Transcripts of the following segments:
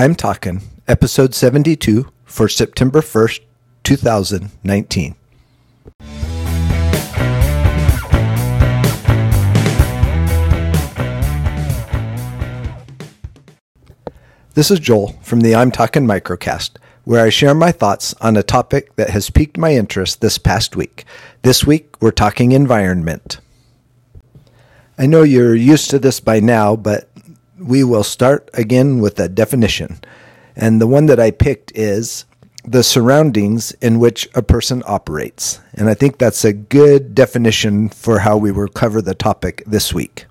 I'm talking episode 72 for September 1st, 2019. This is Joel from the I'm Talking Microcast, where I share my thoughts on a topic that has piqued my interest this past week. This week, we're talking environment. I know you're used to this by now, but we will start again with a definition. And the one that I picked is the surroundings in which a person operates. And I think that's a good definition for how we will cover the topic this week.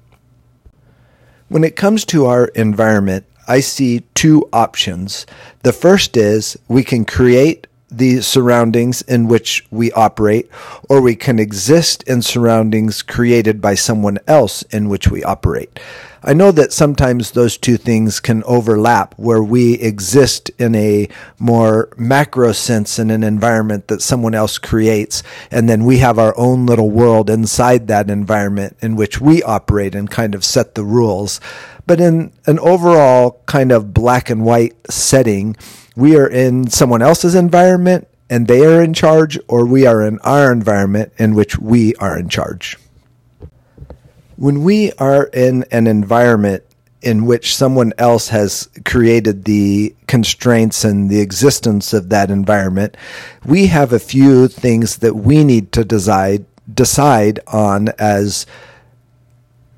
When it comes to our environment, I see two options. The first is we can create the surroundings in which we operate, or we can exist in surroundings created by someone else in which we operate. I know that sometimes those two things can overlap where we exist in a more macro sense in an environment that someone else creates, and then we have our own little world inside that environment in which we operate and kind of set the rules. But in an overall kind of black and white setting, we are in someone else's environment and they are in charge, or we are in our environment in which we are in charge. When we are in an environment in which someone else has created the constraints and the existence of that environment, we have a few things that we need to decide decide on as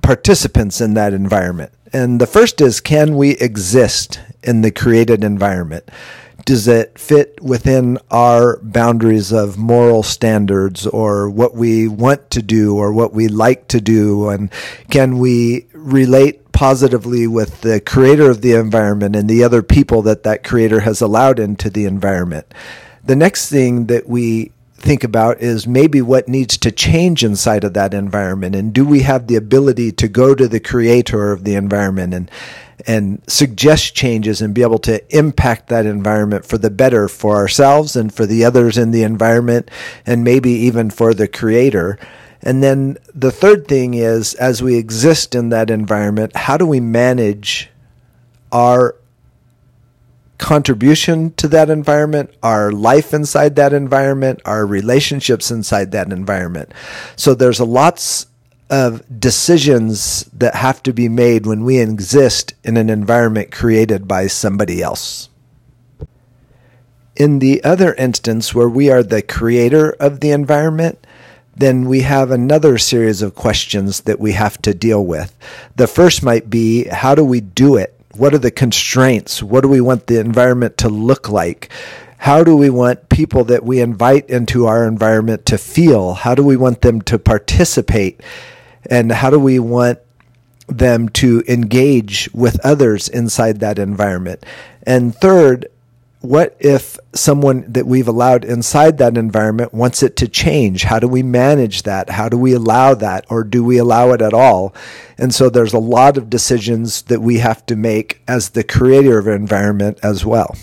participants in that environment. And the first is can we exist in the created environment? Does it fit within our boundaries of moral standards or what we want to do or what we like to do? And can we relate positively with the creator of the environment and the other people that that creator has allowed into the environment? The next thing that we think about is maybe what needs to change inside of that environment and do we have the ability to go to the creator of the environment and and suggest changes and be able to impact that environment for the better for ourselves and for the others in the environment and maybe even for the creator. And then the third thing is as we exist in that environment, how do we manage our contribution to that environment, our life inside that environment, our relationships inside that environment. So there's a lots of decisions that have to be made when we exist in an environment created by somebody else. In the other instance, where we are the creator of the environment, then we have another series of questions that we have to deal with. The first might be how do we do it? What are the constraints? What do we want the environment to look like? How do we want people that we invite into our environment to feel? How do we want them to participate? And how do we want them to engage with others inside that environment? And third, what if someone that we've allowed inside that environment wants it to change? How do we manage that? How do we allow that? Or do we allow it at all? And so there's a lot of decisions that we have to make as the creator of an environment as well.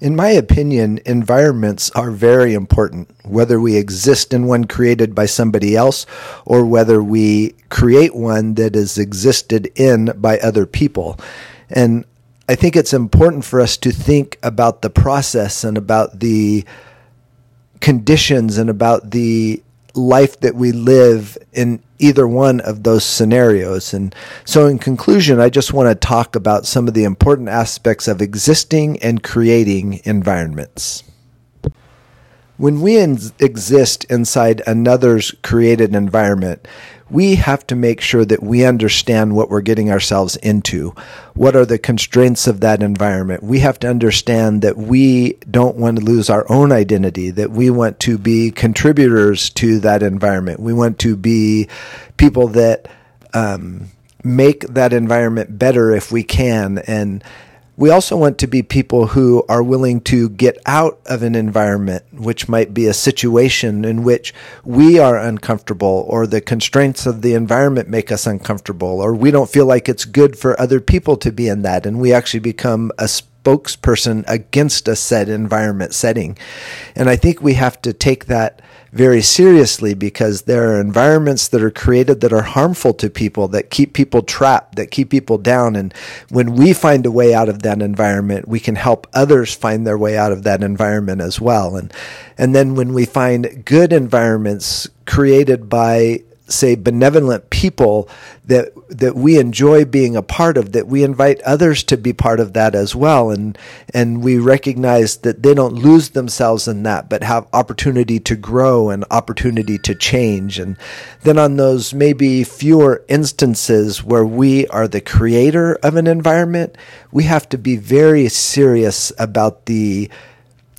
In my opinion, environments are very important, whether we exist in one created by somebody else or whether we create one that is existed in by other people. And I think it's important for us to think about the process and about the conditions and about the life that we live in either one of those scenarios. And so, in conclusion, I just want to talk about some of the important aspects of existing and creating environments. When we exist inside another's created environment, we have to make sure that we understand what we're getting ourselves into. What are the constraints of that environment? We have to understand that we don't want to lose our own identity, that we want to be contributors to that environment. We want to be people that um, make that environment better if we can. And we also want to be people who are willing to get out of an environment, which might be a situation in which we are uncomfortable or the constraints of the environment make us uncomfortable or we don't feel like it's good for other people to be in that and we actually become a spokesperson against a set environment setting. And I think we have to take that very seriously because there are environments that are created that are harmful to people, that keep people trapped, that keep people down. And when we find a way out of that environment, we can help others find their way out of that environment as well. And, and then when we find good environments created by say benevolent people that that we enjoy being a part of that we invite others to be part of that as well. And and we recognize that they don't lose themselves in that but have opportunity to grow and opportunity to change. And then on those maybe fewer instances where we are the creator of an environment we have to be very serious about the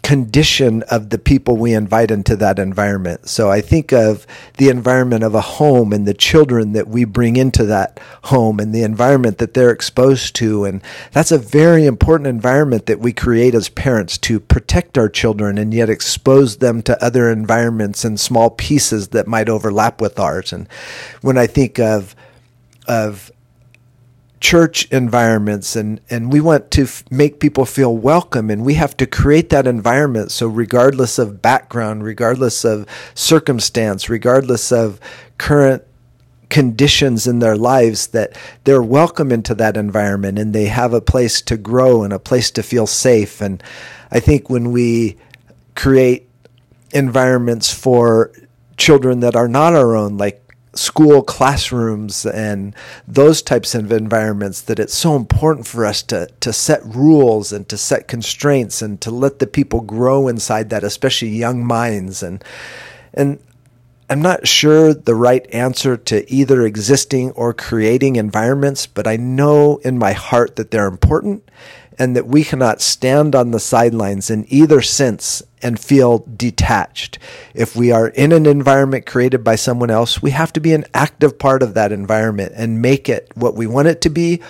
condition of the people we invite into that environment. So I think of the environment of a home and the children that we bring into that home and the environment that they're exposed to. And that's a very important environment that we create as parents to protect our children and yet expose them to other environments and small pieces that might overlap with ours. And when I think of, of church environments and and we want to f- make people feel welcome and we have to create that environment. So regardless of background regardless of circumstance regardless of current conditions in their lives that they're welcome into that environment and they have a place to grow and a place to feel safe. And i think when we create environments for children that are not our own like school classrooms and those types of environments that it's so important for us to to set rules and to set constraints and to let the people grow inside that especially young minds. And and I'm not sure the right answer to either existing or creating environments but I know in my heart that they're important and that we cannot stand on the sidelines in either sense and feel detached. If we are in an environment created by someone else, we have to be an active part of that environment and make it what we want it to be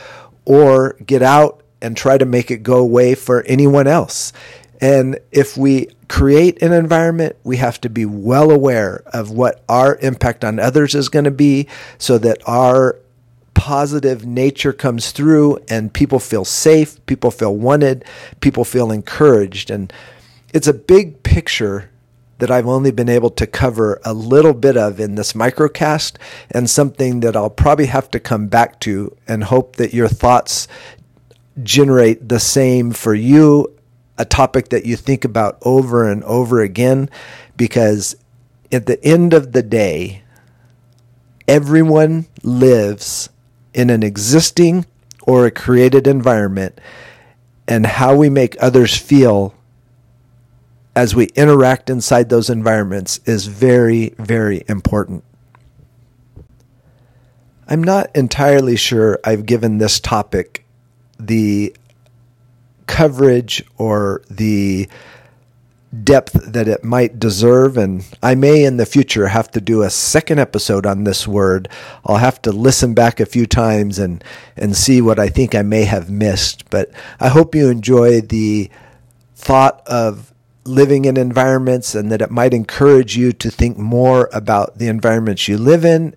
or get out and try to make it go away for anyone else. And if we create an environment, we have to be well aware of what our impact on others is going to be so that our positive nature comes through and people feel safe, people feel wanted, people feel encouraged. And it's a big picture that I've only been able to cover a little bit of in this microcast and something that I'll probably have to come back to and hope that your thoughts generate the same for you, a topic that you think about over and over again, because at the end of the day, everyone lives in an existing or a created environment and how we make others feel as we interact inside those environments is very, very important. I'm not entirely sure I've given this topic the coverage or the depth that it might deserve. And I may in the future have to do a second episode on this word. I'll have to listen back a few times and, and see what I think I may have missed. But I hope you enjoy the thought of living in environments and that it might encourage you to think more about the environments you live in,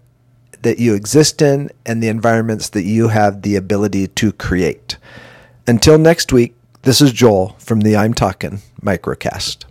that you exist in, and the environments that you have the ability to create. Until next week, this is Joel from the I'm Talking Microcast.